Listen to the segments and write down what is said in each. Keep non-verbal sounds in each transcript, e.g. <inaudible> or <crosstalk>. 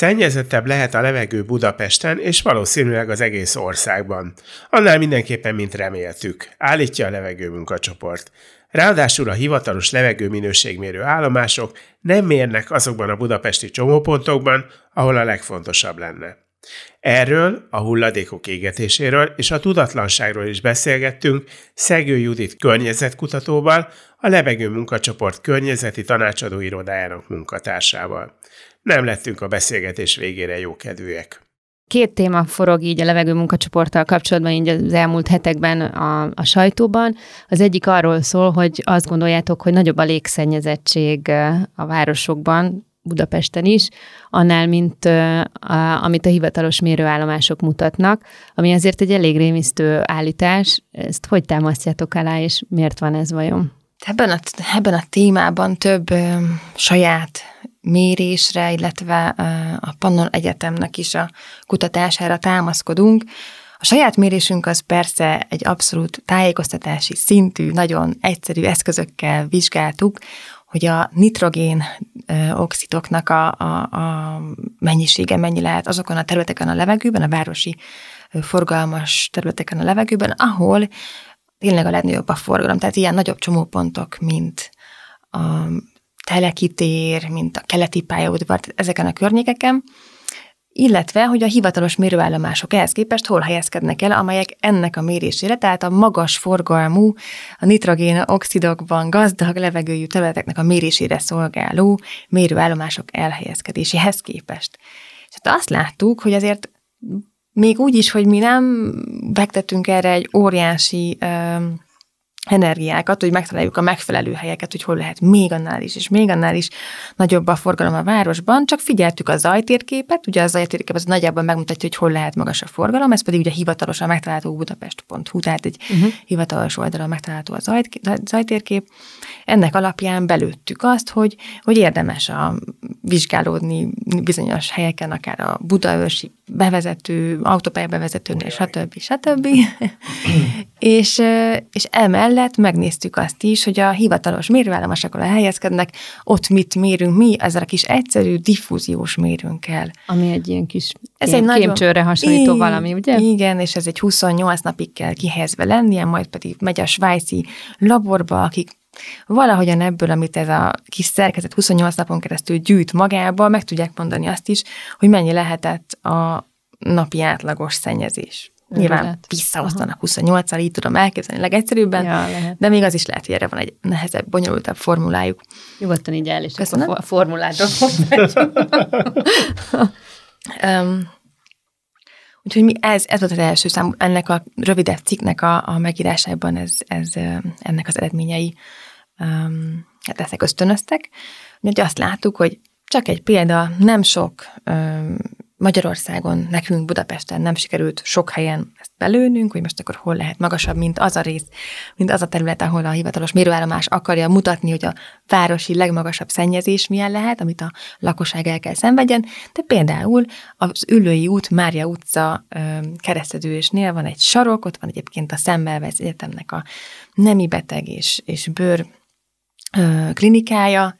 Szennyezettebb lehet a levegő Budapesten, és valószínűleg az egész országban. Annál mindenképpen, mint reméltük, állítja a levegő munkacsoport. Ráadásul a hivatalos levegőminőségmérő állomások nem mérnek azokban a budapesti csomópontokban, ahol a legfontosabb lenne. Erről, a hulladékok égetéséről és a tudatlanságról is beszélgettünk Szegő Judit környezetkutatóval, a levegő munkacsoport környezeti tanácsadó irodájának munkatársával. Nem lettünk a beszélgetés végére jókedvűek. Két téma forog így a levegő munkacsoporttal kapcsolatban így az elmúlt hetekben a, a sajtóban. Az egyik arról szól, hogy azt gondoljátok, hogy nagyobb a légszennyezettség a városokban, Budapesten is, annál, mint a, amit a hivatalos mérőállomások mutatnak, ami azért egy elég rémisztő állítás. Ezt hogy támasztjátok alá, és miért van ez vajon? Ebben a, ebben a témában több ö, saját mérésre, illetve a Pannon Egyetemnek is a kutatására támaszkodunk. A saját mérésünk az persze egy abszolút tájékoztatási szintű, nagyon egyszerű eszközökkel vizsgáltuk, hogy a nitrogén oxidoknak a, a, a mennyisége mennyi lehet azokon a területeken a levegőben, a városi forgalmas területeken a levegőben, ahol tényleg a legnagyobb a forgalom, tehát ilyen nagyobb csomópontok, mint a Telekitér, mint a keleti pályaudvar, ezeken a környékeken, illetve, hogy a hivatalos mérőállomások ehhez képest hol helyezkednek el, amelyek ennek a mérésére, tehát a magas forgalmú, a nitrogén oxidokban gazdag levegőjű területeknek a mérésére szolgáló mérőállomások elhelyezkedéséhez képest. És hát azt láttuk, hogy azért még úgy is, hogy mi nem vektettünk erre egy óriási energiákat, hogy megtaláljuk a megfelelő helyeket, hogy hol lehet még annál is, és még annál is nagyobb a forgalom a városban, csak figyeltük a zajtérképet, ugye a zajtérkép az nagyjából megmutatja, hogy hol lehet magas a forgalom, ez pedig ugye hivatalosan megtalálható budapest.hu, tehát egy uh-huh. hivatalos oldalon megtalálható a zaj, zajtérkép. Ennek alapján belőttük azt, hogy, hogy érdemes a vizsgálódni bizonyos helyeken, akár a Budaörsi bevezető, autópálya bevezetőnél, stb. stb. <clears throat> és, és emellett megnéztük azt is, hogy a hivatalos mérőállomások, ahol helyezkednek, ott mit mérünk mi, ezzel a kis egyszerű diffúziós mérőnkkel. Ami egy ilyen kis ez egy kémcsőre hasonlító valami, ugye? Igen, és ez egy 28 napig kell kihelyezve lennie, majd pedig megy a svájci laborba, akik valahogyan ebből, amit ez a kis szerkezet 28 napon keresztül gyűjt magába, meg tudják mondani azt is, hogy mennyi lehetett a napi átlagos szennyezés. Nyilván visszaosztanak 28-al, így tudom elképzelni legegyszerűbben, ja, de még az is lehet, hogy erre van egy nehezebb, bonyolultabb formulájuk. Nyugodtan így el, és Köszönöm. a formulától um, Úgyhogy mi ez, ez volt az első szám, ennek a rövidebb cikknek a, a megírásában ez, ez, ennek az eredményei um, hát ezek ösztönöztek. Úgyhogy azt láttuk, hogy csak egy példa, nem sok Magyarországon, nekünk Budapesten nem sikerült sok helyen ezt belőnünk, hogy most akkor hol lehet magasabb, mint az a rész, mint az a terület, ahol a hivatalos mérőállomás akarja mutatni, hogy a városi legmagasabb szennyezés milyen lehet, amit a lakosság el kell szenvedjen, de például az Ülői út, Mária utca keresztedősnél van egy sarok, ott van egyébként a Szemmelweis Egyetemnek a nemi beteg és, és bőr klinikája,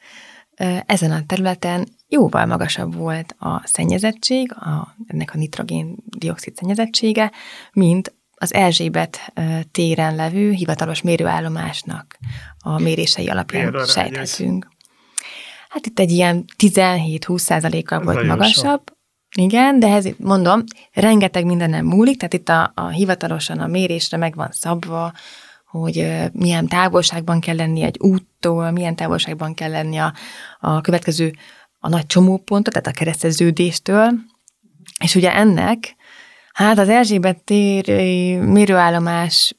ezen a területen jóval magasabb volt a szennyezettség, a, ennek a nitrogén-dioxid szennyezettsége, mint az Erzsébet téren levő hivatalos mérőállomásnak a mérései alapján sejthetünk. Hát itt egy ilyen 17-20 százalékkal volt magasabb. Sok. Igen, de ez mondom, rengeteg mindenem múlik, tehát itt a, a hivatalosan a mérésre meg van szabva, hogy milyen távolságban kell lenni egy úttól, milyen távolságban kell lenni a, a következő a nagy csomópontot, tehát a kereszteződéstől, és ugye ennek, hát az Erzsébet tér mérőállomás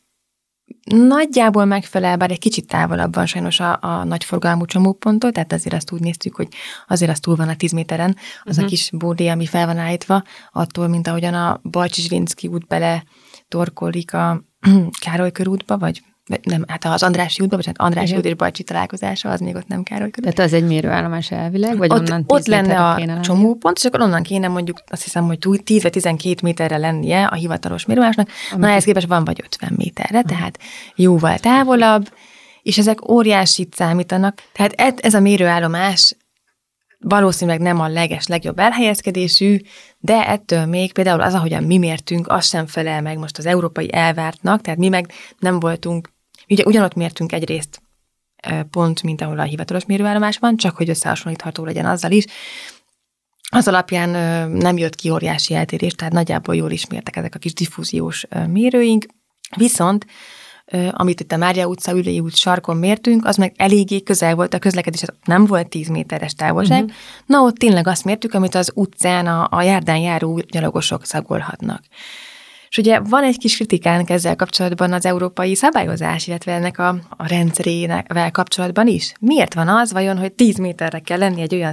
nagyjából megfelel, bár egy kicsit távolabb van sajnos a, a nagyforgalmú csomóponttól, tehát azért azt úgy néztük, hogy azért az túl van a 10 méteren, az uh-huh. a mhm. kis bódé, ami fel van állítva, attól, mint ahogyan a Balcsi út bele torkolik a <clears throat> Károly körútba, vagy nem, hát az Andrási útban, vagy hát Andrási út és Bajcsi találkozása, az még ott nem Károly körül. Tehát az egy mérőállomás elvileg, vagy ott, onnan ott lenne a csomópont, és akkor onnan kéne mondjuk azt hiszem, hogy 10 vagy 12 méterre lennie a hivatalos mérőállomásnak, na ehhez képest van vagy 50 méterre, uh-huh. tehát jóval távolabb, és ezek óriásit számítanak. Tehát ez a mérőállomás valószínűleg nem a leges, legjobb elhelyezkedésű, de ettől még például az, ahogyan mi mértünk, az sem felel meg most az európai elvártnak, tehát mi meg nem voltunk, ugye ugyanott mértünk egyrészt pont, mint ahol a hivatalos mérőállomás van, csak hogy összehasonlítható legyen azzal is. Az alapján nem jött ki óriási eltérés, tehát nagyjából jól ismertek ezek a kis diffúziós mérőink, viszont amit itt a Mária utca, Ülői út sarkon mértünk, az meg eléggé közel volt a közlekedés, nem volt 10 méteres távolság. Uh-huh. Na, ott tényleg azt mértük, amit az utcán a, a járdán járó gyalogosok szagolhatnak. És ugye van egy kis kritikánk ezzel kapcsolatban az európai szabályozás, illetve ennek a, a rendszerével kapcsolatban is. Miért van az vajon, hogy 10 méterre kell lenni egy olyan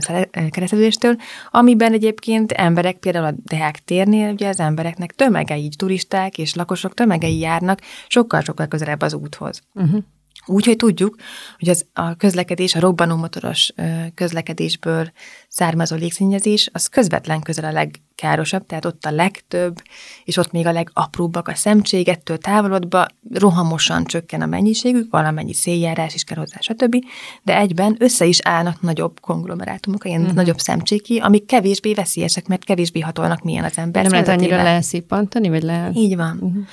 kereszteződéstől, amiben egyébként emberek, például a Deák térnél, ugye az embereknek tömegei, turisták és lakosok tömegei járnak sokkal-sokkal közelebb az úthoz. Uh-huh. Úgy, hogy tudjuk, hogy az, a közlekedés, a robbanómotoros közlekedésből származó légszennyezés, az közvetlen közel a legkárosabb, tehát ott a legtöbb, és ott még a legapróbbak a szemtség, ettől távolodva rohamosan csökken a mennyiségük, valamennyi széljárás is kell hozzá, stb. De egyben össze is állnak nagyobb konglomerátumok, ilyen uh-huh. nagyobb szemcséki, amik kevésbé veszélyesek, mert kevésbé hatolnak milyen az ember. Nem lehet annyira leszippantani, vagy lehet? Így van. Uh-huh.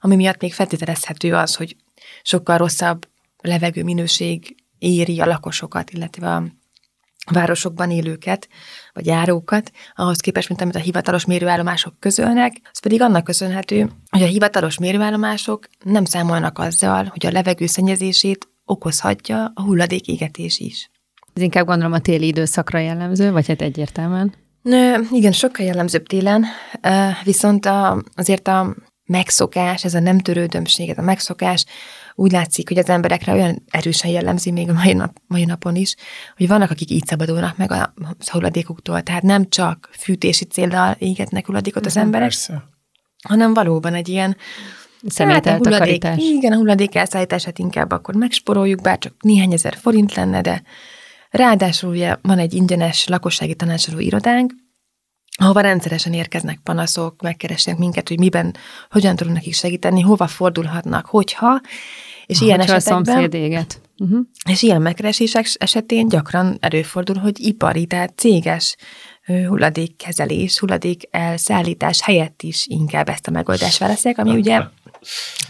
Ami miatt még feltételezhető az, hogy sokkal rosszabb levegő minőség éri a lakosokat, illetve a városokban élőket, vagy járókat, ahhoz képest, mint amit a hivatalos mérőállomások közölnek, az pedig annak köszönhető, hogy a hivatalos mérőállomások nem számolnak azzal, hogy a levegő szennyezését okozhatja a hulladékégetés is. Ez inkább gondolom a téli időszakra jellemző, vagy hát egyértelműen? Nö, igen, sokkal jellemzőbb télen, viszont a, azért a megszokás, ez a nem törődömség, ez a megszokás úgy látszik, hogy az emberekre olyan erősen jellemzi még a mai, nap, mai napon is, hogy vannak, akik így szabadulnak meg a hulladékuktól. Tehát nem csak fűtési célral égetnek hulladékot az emberek, Persze. hanem valóban egy ilyen Hát a hulladék, igen, a hulladék elszállítását inkább akkor megsporoljuk, bár csak néhány ezer forint lenne, de ráadásul ugye van egy ingyenes lakossági tanácsadó irodánk, ahova rendszeresen érkeznek panaszok, megkeresnek minket, hogy miben, hogyan tudunk nekik segíteni, hova fordulhatnak, hogyha, és ha, ilyen esetekben... A szomszéd éget. Uh-huh. És ilyen megkeresések esetén gyakran előfordul, hogy ipari, tehát céges hulladékkezelés, hulladék elszállítás helyett is inkább ezt a megoldást válaszolják, ami ugye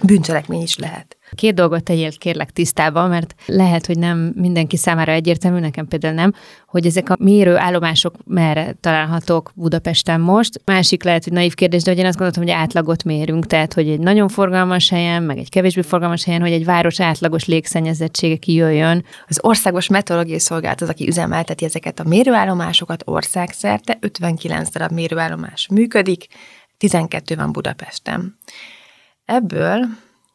bűncselekmény is lehet. Két dolgot tegyél kérlek tisztába, mert lehet, hogy nem mindenki számára egyértelmű, nekem például nem, hogy ezek a mérő állomások merre találhatók Budapesten most. Másik lehet, hogy naív kérdés, de hogy én azt gondoltam, hogy átlagot mérünk, tehát hogy egy nagyon forgalmas helyen, meg egy kevésbé forgalmas helyen, hogy egy város átlagos légszennyezettsége kijöjjön. Az Országos Meteorológiai Szolgálat az, aki üzemelteti ezeket a mérőállomásokat országszerte, 59 darab mérőállomás működik, 12 van Budapesten. Ebből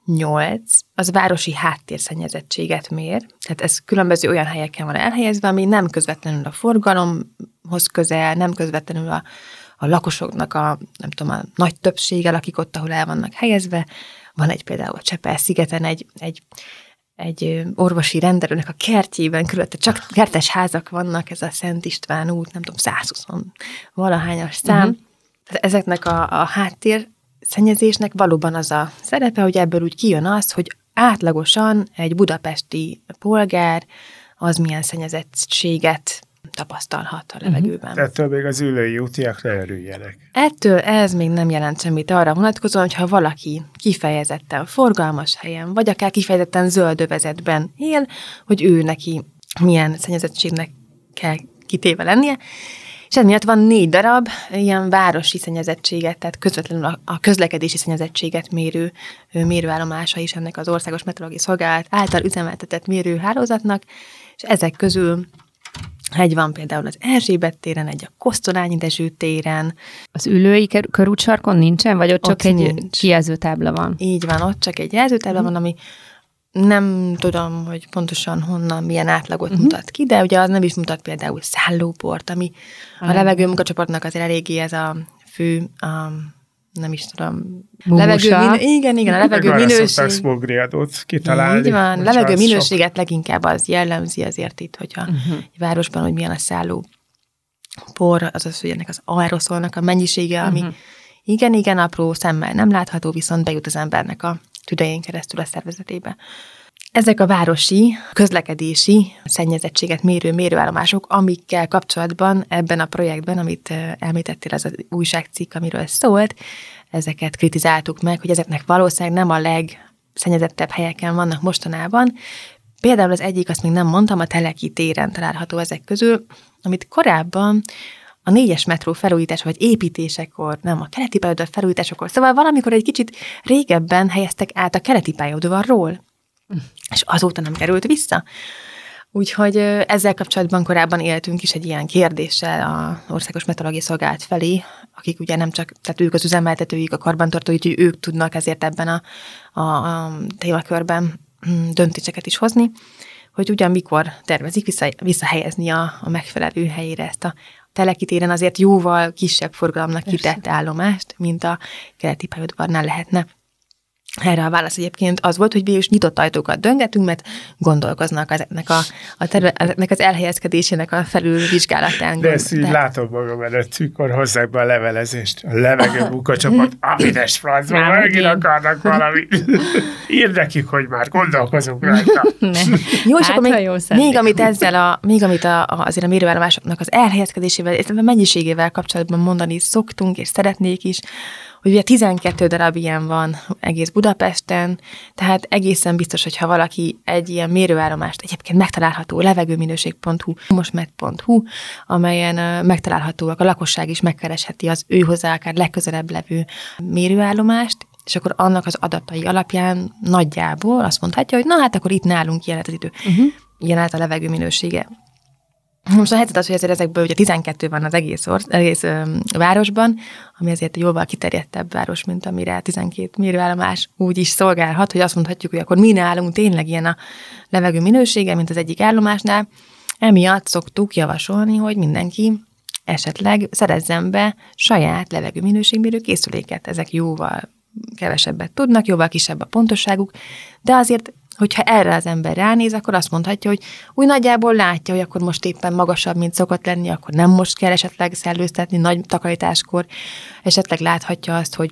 8 az városi háttérszennyezettséget mér, tehát ez különböző olyan helyeken van elhelyezve, ami nem közvetlenül a forgalomhoz közel, nem közvetlenül a, a lakosoknak a, nem tudom, a nagy többséggel, akik ott, ahol el vannak helyezve. Van egy például a Csepel-szigeten egy, egy egy orvosi rendelőnek a kertjében, körülötte csak kertes házak vannak, ez a Szent István út, nem tudom, 120 valahányas szám. Uh-huh. Tehát ezeknek a, a háttér szennyezésnek valóban az a szerepe, hogy ebből úgy kijön az, hogy átlagosan egy budapesti polgár az milyen szennyezettséget tapasztalhat a mhm. levegőben. Uh-huh. Ettől még az ülői útiak ne örüljenek. Ettől ez még nem jelent semmit arra vonatkozóan, hogyha valaki kifejezetten forgalmas helyen, vagy akár kifejezetten zöld övezetben él, hogy ő neki milyen szennyezettségnek kell kitéve lennie, és emiatt van négy darab ilyen városi szennyezettséget, tehát közvetlenül a, közlekedési szennyezettséget mérő mérőállomása is ennek az Országos Meteorológiai Szolgálat által üzemeltetett mérőhálózatnak, és ezek közül Egy van például az Erzsébet téren, egy a Kosztolányi Dezső téren. Az ülői kör- körútsarkon nincsen, vagy ott, Ott csak egy nincs. kijelzőtábla van? Így van, ott csak egy jelzőtábla van, ami nem tudom, hogy pontosan honnan, milyen átlagot uh-huh. mutat ki, de ugye az nem is mutat például szállóport, ami a levegő munkacsoportnak azért eléggé ez a fő, a, nem is tudom, Mumusa. levegő, min- igen, igen, a levegő arra szoktak minőség. smogriadót kitalálni. Így van, levegő az sok. minőséget leginkább az jellemzi azért itt, hogyha uh-huh. egy városban, hogy milyen a szálló por, azaz, hogy ennek az aeroszolnak a mennyisége, ami uh-huh. igen, igen apró, szemmel nem látható, viszont bejut az embernek a tüdején keresztül a szervezetébe. Ezek a városi közlekedési szennyezettséget mérő mérőállomások, amikkel kapcsolatban ebben a projektben, amit említettél, ez az újságcikk, amiről szólt, ezeket kritizáltuk meg, hogy ezeknek valószínűleg nem a legszennyezettebb helyeken vannak mostanában. Például az egyik, azt még nem mondtam, a Teleki téren található ezek közül, amit korábban a négyes metró felújítás vagy építésekor, nem a keleti pályaudvar felújításakor, szóval valamikor egy kicsit régebben helyeztek át a keleti pályaudvarról, és azóta nem került vissza. Úgyhogy ezzel kapcsolatban korábban éltünk is egy ilyen kérdéssel a Országos Meteorológiai Szolgálat felé, akik ugye nem csak, tehát ők az üzemeltetőik, a karbantartói, úgyhogy ők tudnak ezért ebben a, a, a témakörben mm, döntéseket is hozni, hogy ugyan mikor tervezik vissza, visszahelyezni a, a megfelelő helyére ezt a telekitéren azért jóval kisebb forgalomnak kitett állomást, mint a keleti pályaudvarnál lehetne. Erre a válasz egyébként az volt, hogy végül is nyitott ajtókat döngetünk, mert gondolkoznak ezeknek, a, a terület, ezeknek az elhelyezkedésének a felülvizsgálatán. De ezt így De- látom magam előtt, mikor hozzák be a levelezést. A levegő munkacsoport, avides francba, megint akarnak valami. Írd nekik, hogy már gondolkozunk <laughs> rajta. Ne. Jó, és Hát, akkor még, még amit ezzel a, még amit a, a, azért a mérőállomásoknak az elhelyezkedésével, illetve a mennyiségével kapcsolatban mondani szoktunk, és szeretnék is, hogy ugye 12 darab ilyen van egész Budapesten, tehát egészen biztos, hogy ha valaki egy ilyen mérőállomást egyébként megtalálható levegőminőség.hu, mosmet.hu, amelyen ö, megtalálhatóak, a lakosság is megkeresheti az ő hozzá akár legközelebb levő mérőállomást, és akkor annak az adatai alapján nagyjából azt mondhatja, hogy na hát akkor itt nálunk ilyen az idő, uh-huh. ilyen lehet a levegő minősége. Most a helyzet az, hogy ezért ezekből ugye 12 van az egész, orsz, egész ö, városban, ami azért jóval kiterjedtebb város, mint amire 12 mérőállomás úgy is szolgálhat, hogy azt mondhatjuk, hogy akkor mi nálunk tényleg ilyen a levegő minősége, mint az egyik állomásnál. Emiatt szoktuk javasolni, hogy mindenki esetleg szerezzen be saját levegő minőségmérő készüléket. Ezek jóval kevesebbet tudnak, jóval kisebb a pontosságuk, de azért, hogyha erre az ember ránéz, akkor azt mondhatja, hogy úgy nagyjából látja, hogy akkor most éppen magasabb, mint szokott lenni, akkor nem most kell esetleg szellőztetni nagy takarításkor, esetleg láthatja azt, hogy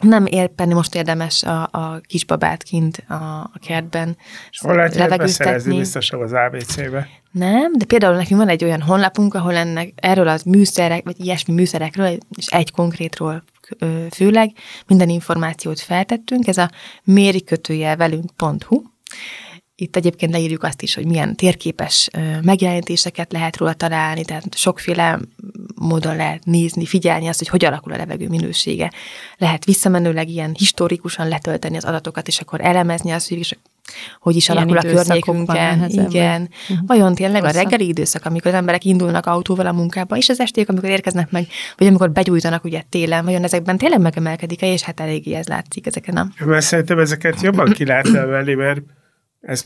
nem éppen most érdemes a, a kisbabát kint a, a kertben Hol lehet beszerezni? Az ABC-be? Nem, de például nekünk van egy olyan honlapunk, ahol ennek erről az műszerek, vagy ilyesmi műszerekről, és egy konkrétról főleg minden információt feltettünk, ez a mérikötőjel velünk.hu. Itt egyébként leírjuk azt is, hogy milyen térképes megjelenítéseket lehet róla találni, tehát sokféle módon lehet nézni, figyelni azt, hogy hogy alakul a levegő minősége. Lehet visszamenőleg ilyen historikusan letölteni az adatokat, és akkor elemezni azt, hogy hogy is Ilyen alakul a időszakokban környékünkön. Igen. Vajon tényleg a Hosszabb. reggeli időszak, amikor az emberek indulnak autóval a munkába, és az esték, amikor érkeznek meg, vagy amikor begyújtanak ugye télen, vajon ezekben tényleg megemelkedik-e, és hát eléggé ez látszik ezeken a... Mert szerintem ezeket jobban ki lehet emelni, mert ez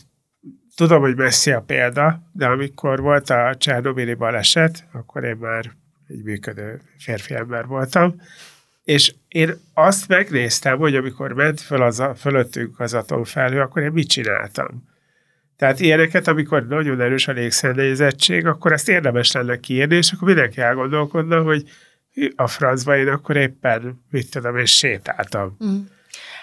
tudom, hogy messzi a példa, de amikor volt a Csernobili baleset, akkor én már egy működő férfi ember voltam, és én azt megnéztem, hogy amikor ment föl az, a- fölöttünk az atomfelhő, akkor én mit csináltam. Tehát ilyeneket, amikor nagyon erős a légszennyezettség, akkor ezt érdemes lenne kiírni, és akkor mindenki elgondolkodna, hogy a francba én akkor éppen, mit tudom, és sétáltam.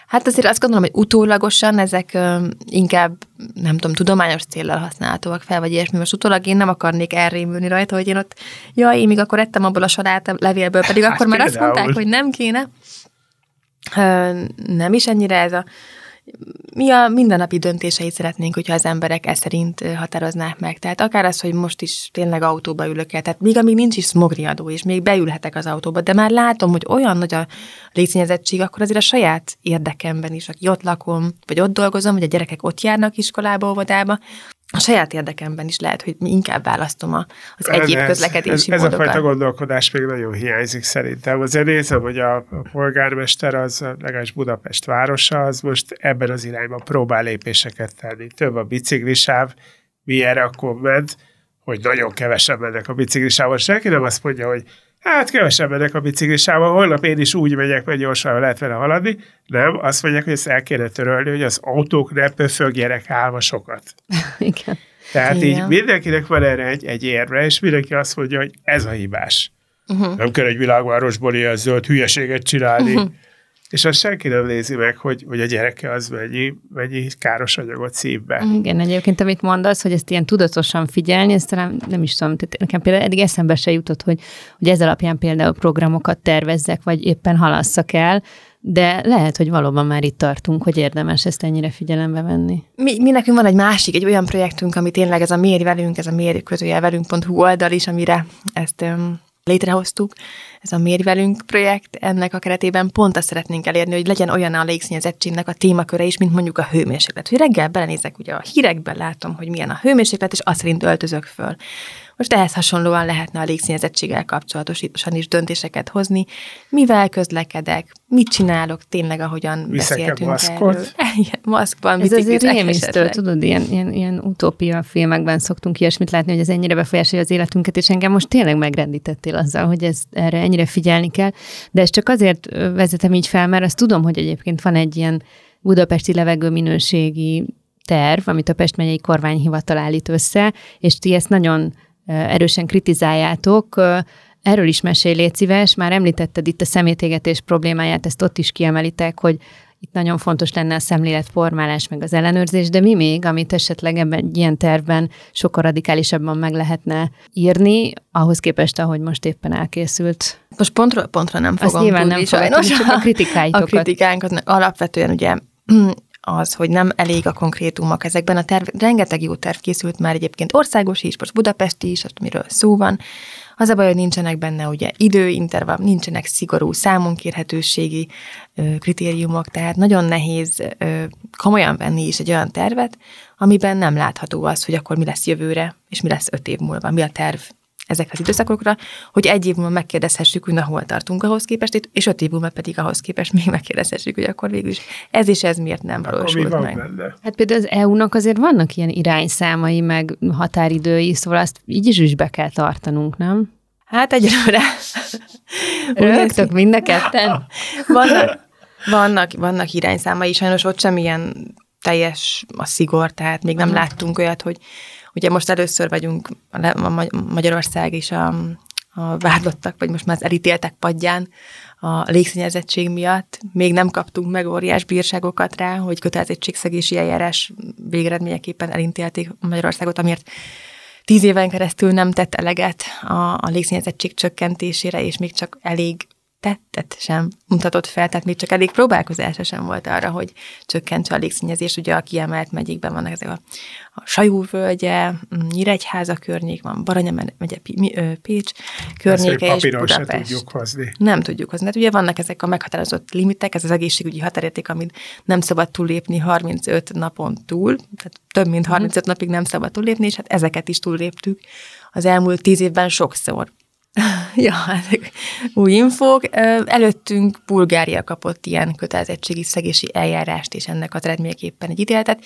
Hát azért azt gondolom, hogy utólagosan ezek inkább, nem tudom, tudományos céllal használhatóak fel, vagy ilyesmi. Most utólag én nem akarnék elrémülni rajta, hogy én ott, jaj, én még akkor ettem abból a salát a levélből, pedig <laughs> Hát akkor már azt mondták, hogy nem kéne. Nem is ennyire ez a mi a mindennapi döntéseit szeretnénk, hogyha az emberek e szerint határoznák meg. Tehát akár az, hogy most is tényleg autóba ülök el, tehát még amíg nincs is smogriadó, és még beülhetek az autóba, de már látom, hogy olyan nagy a létszínyezettség, akkor azért a saját érdekemben is, aki ott lakom, vagy ott dolgozom, vagy a gyerekek ott járnak iskolába, óvodába, a saját érdekemben is lehet, hogy inkább választom a, az egyéb ez, közlekedési ez, ez módokat. Ez a fajta gondolkodás még nagyon hiányzik szerintem. Azért nézem, hogy a, a polgármester, az legalábbis Budapest városa, az most ebben az irányban próbál lépéseket tenni. Több a biciklisáv, mi erre akkor ment, hogy nagyon kevesen mennek a biciklisával. Senki nem azt mondja, hogy hát kevesebb mennek a biciklisával, holnap én is úgy megyek, mert gyorsan lehet vele haladni. Nem, azt mondják, hogy ezt el kéne törölni, hogy az autók ne pöfögjenek állva sokat. <laughs> Igen. Tehát Igen. így mindenkinek van erre egy, egy érve, és mindenki azt mondja, hogy ez a hibás. Uh-huh. Nem kell egy világvárosból ilyen zöld hülyeséget csinálni. Uh-huh. És azt senki nem nézi meg, hogy, hogy a gyereke az mennyi, mennyi káros anyagot szív be. Igen, egyébként amit mondasz, hogy ezt ilyen tudatosan figyelni, ezt talán nem is tudom, tehát nekem például eddig eszembe se jutott, hogy, hogy ez alapján például programokat tervezzek, vagy éppen halasszak el, de lehet, hogy valóban már itt tartunk, hogy érdemes ezt ennyire figyelembe venni. Mi, mi nekünk van egy másik, egy olyan projektünk, ami tényleg ez a Mérj velünk, ez a mérj velünk.hu oldal is, amire ezt um, létrehoztuk, ez a Mérj velünk projekt, ennek a keretében pont azt szeretnénk elérni, hogy legyen olyan a légszínyezettségnek a témaköre is, mint mondjuk a hőmérséklet. Hogy reggel belenézek ugye a hírekben, látom, hogy milyen a hőmérséklet, és azt szerint öltözök föl. Most ehhez hasonlóan lehetne a légszínyezettséggel kapcsolatosan is döntéseket hozni. Mivel közlekedek, mit csinálok tényleg, ahogyan Viszek beszéltünk maszkot? erről. <laughs> Igen, maszkban, Ez azért rémisztő, tudod, ilyen, ilyen, ilyen utópia filmekben szoktunk ilyesmit látni, hogy ez ennyire befolyásolja az életünket, és engem most tényleg megrendítettél azzal, hogy ez, erre ennyire figyelni kell. De ezt csak azért vezetem így fel, mert azt tudom, hogy egyébként van egy ilyen budapesti levegőminőségi terv, amit a Pest megyei kormányhivatal állít össze, és ti ezt nagyon erősen kritizáljátok. Erről is mesélj, légy szíves. Már említetted itt a szemétégetés problémáját, ezt ott is kiemelitek, hogy itt nagyon fontos lenne a szemléletformálás, meg az ellenőrzés, de mi még, amit esetleg ebben egy ilyen tervben sokkal radikálisabban meg lehetne írni, ahhoz képest, ahogy most éppen elkészült? Most pontról pontra nem fogom Azt nyilván tudni, nem sajnos. csak a kritikáitokat. A kritikánkat alapvetően ugye az, hogy nem elég a konkrétumok ezekben. A terv, rengeteg jó terv készült már egyébként országos is, most budapesti is, amiről szó van. Az a baj, hogy nincsenek benne ugye időintervall, nincsenek szigorú számonkérhetőségi ö, kritériumok, tehát nagyon nehéz ö, komolyan venni is egy olyan tervet, amiben nem látható az, hogy akkor mi lesz jövőre, és mi lesz öt év múlva, mi a terv ezekre az időszakokra, hogy egy év múlva megkérdezhessük, hogy na hol tartunk ahhoz képest, és öt év múlva pedig ahhoz képest még megkérdezhessük, hogy akkor végül is ez és ez miért nem valósult meg. Benne? Hát például az EU-nak azért vannak ilyen irányszámai, meg határidői, szóval azt így is, is be kell tartanunk, nem? Hát egyelőre. <laughs> Rögtök mind a ketten? <laughs> vannak, vannak, vannak irányszámai, sajnos ott sem ilyen teljes a szigor, tehát még nem láttunk olyat, hogy Ugye most először vagyunk a Magyarország és a, a vádlottak, vagy most már az elítéltek padján a légszennyezettség miatt. Még nem kaptunk meg óriás bírságokat rá, hogy kötelezettségszegési eljárás végeredményeképpen elintélték Magyarországot, amiért tíz éven keresztül nem tett eleget a, a légszennyezettség csökkentésére, és még csak elég tettet sem mutatott fel, tehát még csak elég próbálkozása sem volt arra, hogy csökkentse a légszennyezés. Ugye a kiemelt megyékben vannak ezek a, a Sajúvölgye, Nyíregyháza környék, van Baranya megye, Pécs környéke és Budapest. tudjuk hozni. Nem tudjuk hozni. Hát ugye vannak ezek a meghatározott limitek, ez az egészségügyi határérték, amit nem szabad túllépni 35 napon túl, tehát több mint 35 mm. napig nem szabad túllépni, és hát ezeket is túlléptük az elmúlt tíz évben sokszor. <laughs> ja, ezek új infók. Előttünk Bulgária kapott ilyen kötelezettségi szegési eljárást, és ennek az eredményeképpen egy ítéletet,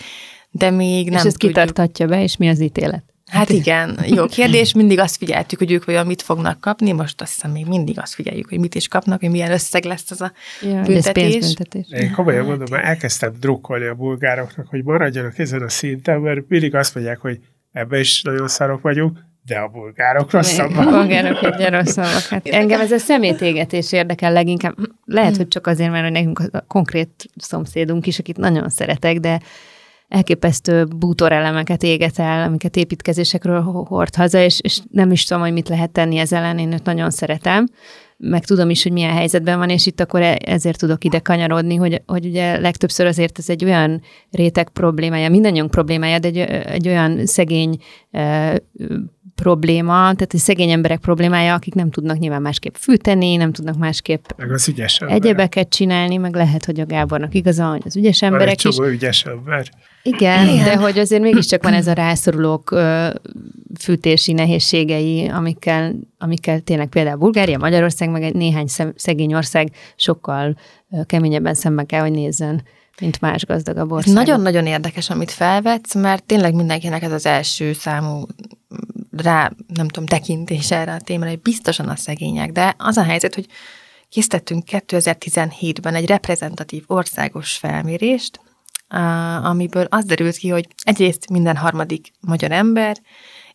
de még nem És ezt tudjuk. kitartatja be, és mi az ítélet? Hát igen, jó kérdés. Mindig azt figyeltük, hogy ők vajon mit fognak kapni, most azt hiszem még mindig azt figyeljük, hogy mit is kapnak, hogy milyen összeg lesz az a ja, büntetés. büntetés. Én komolyan mondom, mert elkezdtem drukkolni a bulgároknak, hogy maradjanak ezen a szinten, mert mindig azt mondják, hogy ebbe is nagyon szarok vagyunk, de a bulgárok rosszabbak. A bulgárok egy rosszabbak. Hát engem ez a szemétégetés érdekel leginkább. Lehet, hogy csak azért, mert nekünk a konkrét szomszédunk is, akit nagyon szeretek, de elképesztő bútorelemeket éget el, amiket építkezésekről hord haza, és, és nem is tudom, hogy mit lehet tenni ezzel ellen, én őt nagyon szeretem, meg tudom is, hogy milyen helyzetben van, és itt akkor e, ezért tudok ide kanyarodni, hogy, hogy ugye legtöbbször azért ez egy olyan réteg problémája, mindannyiunk problémája, de egy, egy olyan szegény probléma, tehát a szegény emberek problémája, akik nem tudnak nyilván másképp fűteni, nem tudnak másképp meg az ügyes egyebeket csinálni, meg lehet, hogy a Gábornak igaza, hogy az ügyes Van emberek egy is. csomó ügyes ember. Igen, Igen. de hogy azért mégiscsak van ez a rászorulók ö, fűtési nehézségei, amikkel, amikkel tényleg például Bulgária, Magyarország, meg egy néhány szem, szegény ország sokkal ö, keményebben szembe kell, hogy nézzen, mint más gazdagabb országok. nagyon-nagyon érdekes, amit felvetsz, mert tényleg mindenkinek ez az első számú rá, nem tudom, tekintés erre a témára, hogy biztosan a szegények, de az a helyzet, hogy készítettünk 2017-ben egy reprezentatív országos felmérést, amiből az derült ki, hogy egyrészt minden harmadik magyar ember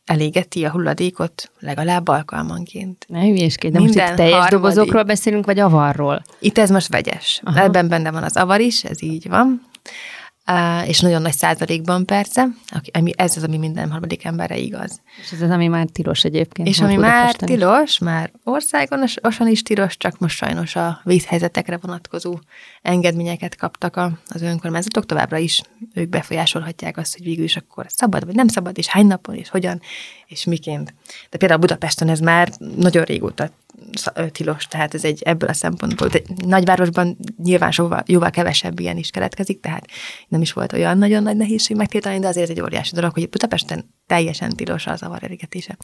elégeti a hulladékot legalább alkalmanként. Ne hülyéskedj, de most Minden itt teljes harmadik. dobozokról beszélünk, vagy avarról? Itt ez most vegyes. Aha. Ebben benne van az avar is, ez így van. És nagyon nagy százalékban persze, ami, ez az, ami minden harmadik emberre igaz. És ez az, ami már tilos egyébként. És ami már tilos, már országon is- tilos, csak most sajnos a vízhelyzetekre vonatkozó engedményeket kaptak a, az önkormányzatok, továbbra is ők befolyásolhatják azt, hogy végül is akkor szabad, vagy nem szabad, és hány napon, és hogyan, és miként. De például Budapesten ez már nagyon régóta tilos, tehát ez egy ebből a szempontból. De nagyvárosban nyilván sokkal, jóval kevesebb ilyen is keletkezik, tehát nem is volt olyan nagyon nagy nehézség megtiltani, de azért ez egy óriási dolog, hogy Budapesten teljesen tilos az avar elégetése.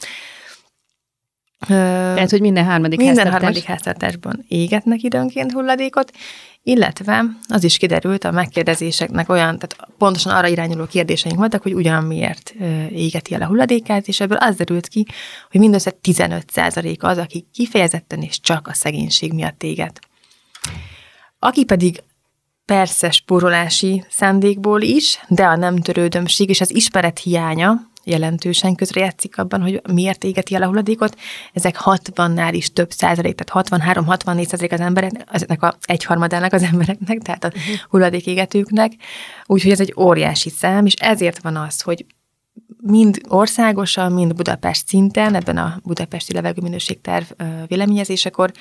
Tehát, hogy minden harmadik minden háztartás- harmadik háztartásban égetnek időnként hulladékot, illetve az is kiderült a megkérdezéseknek olyan, tehát pontosan arra irányuló kérdéseink voltak, hogy ugyan miért égeti el a hulladékát, és ebből az derült ki, hogy mindössze 15% az, aki kifejezetten és csak a szegénység miatt éget. Aki pedig persze spórolási szándékból is, de a nem törődömség és az ismeret hiánya jelentősen közrejátszik abban, hogy miért égeti el a hulladékot. Ezek 60-nál is több százalék, tehát 63-64 százalék az emberek, ezeknek a egyharmadának az embereknek, tehát a hulladékégetőknek. Úgyhogy ez egy óriási szám, és ezért van az, hogy mind országosan, mind Budapest szinten, ebben a budapesti levegőminőségterv véleményezésekor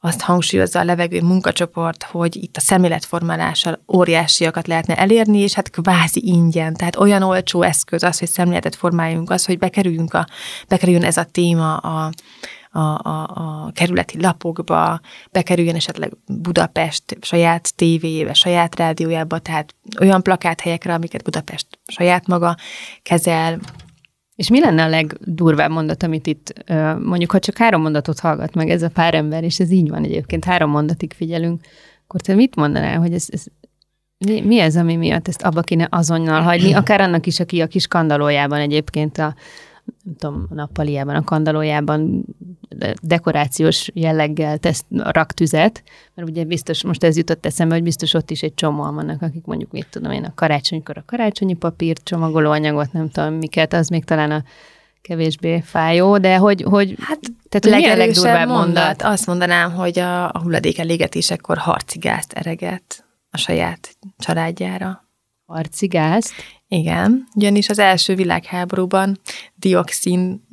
azt hangsúlyozza a levegő munkacsoport, hogy itt a szemléletformálással óriásiakat lehetne elérni, és hát kvázi ingyen, tehát olyan olcsó eszköz az, hogy szemléletet formáljunk, az, hogy bekerüljünk a, bekerüljön ez a téma a, a, a, a kerületi lapokba, bekerüljön esetleg Budapest saját tévéjébe, saját rádiójába, tehát olyan plakáthelyekre, amiket Budapest saját maga kezel, És mi lenne a legdurvább mondat, amit itt, mondjuk, ha csak három mondatot hallgat meg ez a pár ember, és ez így van egyébként, három mondatig figyelünk, akkor te mit mondanál, hogy ez, ez mi, mi ez, ami miatt ezt abba kéne azonnal hagyni, akár annak is, aki a kis kandalójában egyébként a nem tudom, a nappaliában, a kandalójában de- dekorációs jelleggel tesz, rak tüzet, mert ugye biztos, most ez jutott eszembe, hogy biztos ott is egy csomóan vannak, akik mondjuk, mit tudom én, a karácsonykor a karácsonyi papírt, csomagolóanyagot, nem tudom miket, az még talán a kevésbé fájó, de hogy, hogy Hát tehát legerősebb legdurvább mondat? mondat? Azt mondanám, hogy a, a hulladék elégetésekor harcigázt ereget a saját családjára. Harcigázt. Igen, ugyanis az első világháborúban dioxin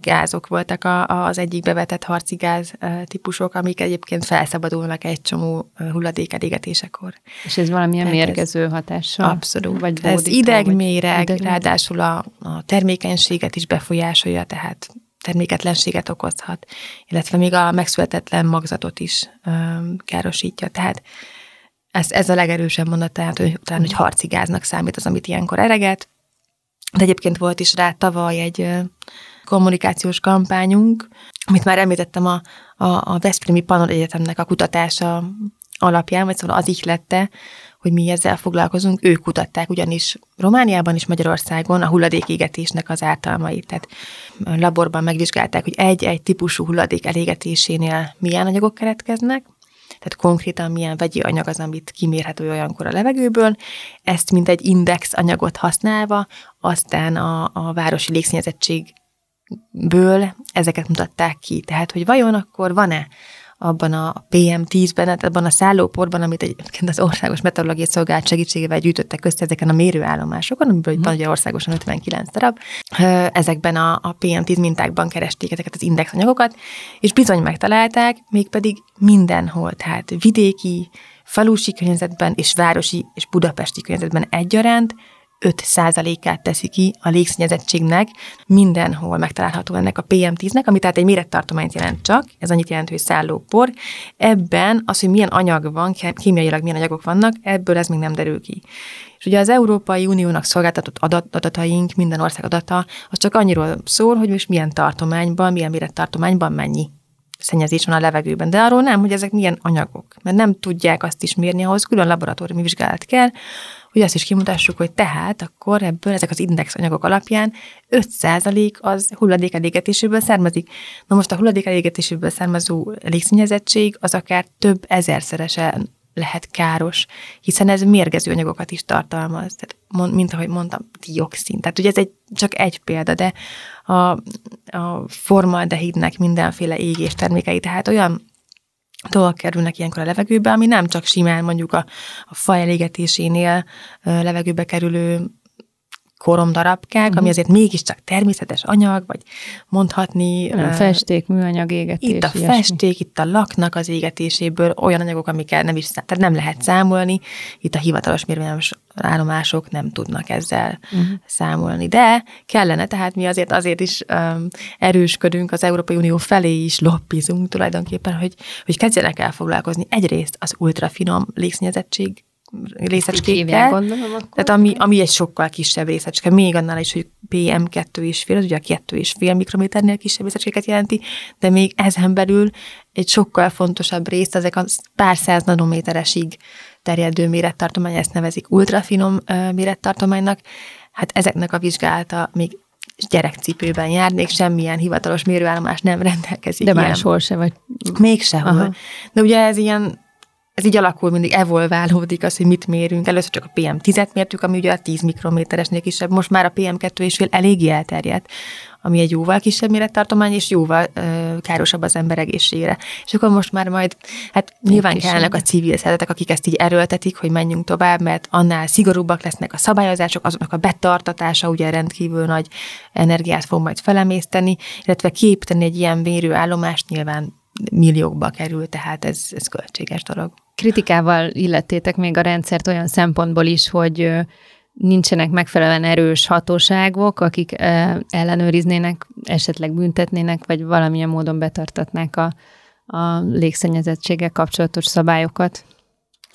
gázok voltak a, az egyik bevetett harci gáz típusok, amik egyébként felszabadulnak egy csomó hulladék elégetésekor. És ez valamilyen Tehát ez- mérgező hatással? Abszolút. Vagy ez bódító, idegméreg, vagy idegméreg? ráadásul a, a termékenységet is befolyásolja, tehát terméketlenséget okozhat, illetve még a megszületetlen magzatot is öm, károsítja. Tehát ez, ez a legerősebb mondat, tehát hogy, talán, hogy harcigáznak számít az, amit ilyenkor ereget. De egyébként volt is rá tavaly egy kommunikációs kampányunk, amit már említettem a, a, a Veszprémi Pannon Egyetemnek a kutatása alapján, vagy szóval az ihlette, hogy mi ezzel foglalkozunk. Ők kutatták ugyanis Romániában és Magyarországon a hulladékégetésnek az ártalmait. Tehát laborban megvizsgálták, hogy egy-egy típusú hulladék elégetésénél milyen anyagok keletkeznek, tehát konkrétan milyen vegyi anyag az, amit kimérhető olyankor a levegőből, ezt mint egy index anyagot használva, aztán a, a városi légszennyezettségből ezeket mutatták ki. Tehát, hogy vajon akkor van-e abban a PM10-ben, hát abban a szállóporban, amit egyébként az Országos Meteorológiai Szolgálat segítségével gyűjtöttek össze ezeken a mérőállomásokon, amiből mm. van ugye országosan 59 darab. Ezekben a, a PM10 mintákban keresték ezeket az indexanyagokat, és bizony megtalálták, mégpedig mindenhol, tehát vidéki, falusi környezetben és városi és budapesti környezetben egyaránt 5%-át teszi ki a légszennyezettségnek, mindenhol megtalálható ennek a PM10-nek, ami tehát egy mérettartományt jelent csak, ez annyit jelent, hogy szállópor. Ebben az, hogy milyen anyag van, kémiailag milyen anyagok vannak, ebből ez még nem derül ki. És ugye az Európai Uniónak szolgáltatott adat, adataink, minden ország adata, az csak annyiról szól, hogy most milyen tartományban, milyen mérettartományban mennyi szennyezés van a levegőben. De arról nem, hogy ezek milyen anyagok, mert nem tudják azt is mérni, ahhoz külön laboratóriumi vizsgálat kell, hogy azt is kimutassuk, hogy tehát akkor ebből ezek az index anyagok alapján 5% az hulladékelégetéséből származik. Na most a hulladékelégetéséből származó légszennyezettség az akár több ezerszeresen lehet káros, hiszen ez mérgező anyagokat is tartalmaz, tehát, mint ahogy mondtam, dioxin. Tehát ugye ez egy, csak egy példa, de a, a formaldehidnek mindenféle égés termékei, tehát olyan dolgok kerülnek ilyenkor a levegőbe, ami nem csak simán mondjuk a, a faj elégetésénél levegőbe kerülő koromdarabkák, ami mhm. azért mégiscsak természetes anyag, vagy mondhatni... Nem, festék, műanyag égetés. Itt a ilyesmi. festék, itt a laknak az égetéséből olyan anyagok, amikkel nem is, tehát nem lehet számolni, itt a hivatalos mérvényes állomások nem tudnak ezzel uh-huh. számolni. De kellene, tehát mi azért azért is um, erősködünk, az Európai Unió felé is lobbizunk tulajdonképpen, hogy, hogy kezdjenek el foglalkozni egyrészt az ultrafinom légszennyezettség részecskékkel. gondolom akkor. Tehát ami, ami egy sokkal kisebb részecske, még annál is, hogy PM2 és fél, az ugye a 2 és fél mikrométernél kisebb részecskéket jelenti, de még ezen belül egy sokkal fontosabb rész, ezek a pár száz nanométeresig terjedő mérettartomány, ezt nevezik ultrafinom mérettartománynak, hát ezeknek a vizsgálata még gyerekcipőben jár, még semmilyen hivatalos mérőállomás nem rendelkezik. De máshol se vagy. Még sehol. Aha. De ugye ez ilyen ez így alakul, mindig evolválódik az, hogy mit mérünk. Először csak a PM10-et mértük, ami ugye a 10 mikrométeresnél kisebb, most már a PM2 és fél eléggé elterjedt, ami egy jóval kisebb mérettartomány, és jóval ö, károsabb az ember egészségére. És akkor most már majd, hát nyilván kellnek a civil szervezetek, akik ezt így erőltetik, hogy menjünk tovább, mert annál szigorúbbak lesznek a szabályozások, azoknak a betartatása ugye rendkívül nagy energiát fog majd felemészteni, illetve kiépíteni egy ilyen mérőállomást nyilván milliókba kerül, tehát ez, ez költséges dolog. Kritikával illettétek még a rendszert olyan szempontból is, hogy nincsenek megfelelően erős hatóságok, akik ellenőriznének, esetleg büntetnének, vagy valamilyen módon betartatnák a, a légszennyezettséggel kapcsolatos szabályokat.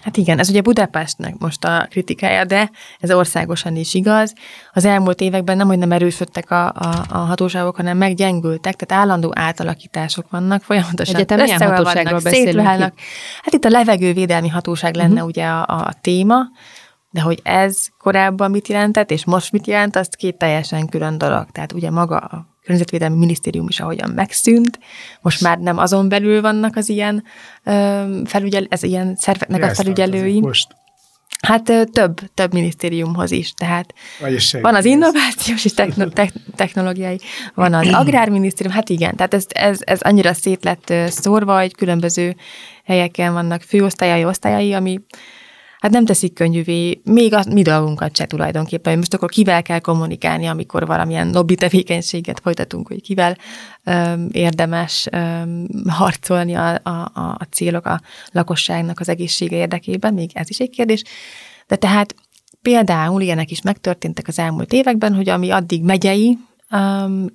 Hát igen, ez ugye Budapestnek most a kritikája, de ez országosan is igaz. Az elmúlt években nem, hogy nem erősödtek a, a, a hatóságok, hanem meggyengültek, tehát állandó átalakítások vannak, folyamatosan Egyetem milyen hatóságról Hát itt a levegővédelmi hatóság lenne uh-huh. ugye a, a téma, de hogy ez korábban mit jelentett, és most mit jelent, azt két teljesen külön dolog. Tehát ugye maga a környezetvédelmi minisztérium is ahogyan megszűnt, most már nem azon belül vannak az ilyen felügyel, ez ilyen szerveknek Mi a felügyelői. Most? Hát több, több minisztériumhoz is, tehát van az innovációs és techno, <laughs> technológiai, van az agrárminisztérium, hát igen, tehát ez, ez, ez annyira szét lett szórva, hogy különböző helyeken vannak főosztályai, osztályai, ami hát nem teszik könnyűvé még a mi dolgunkat se tulajdonképpen. Most akkor kivel kell kommunikálni, amikor valamilyen lobby tevékenységet folytatunk, hogy kivel öm, érdemes öm, harcolni a, a, a célok a lakosságnak az egészsége érdekében, még ez is egy kérdés. De tehát például ilyenek is megtörténtek az elmúlt években, hogy ami addig megyei öm,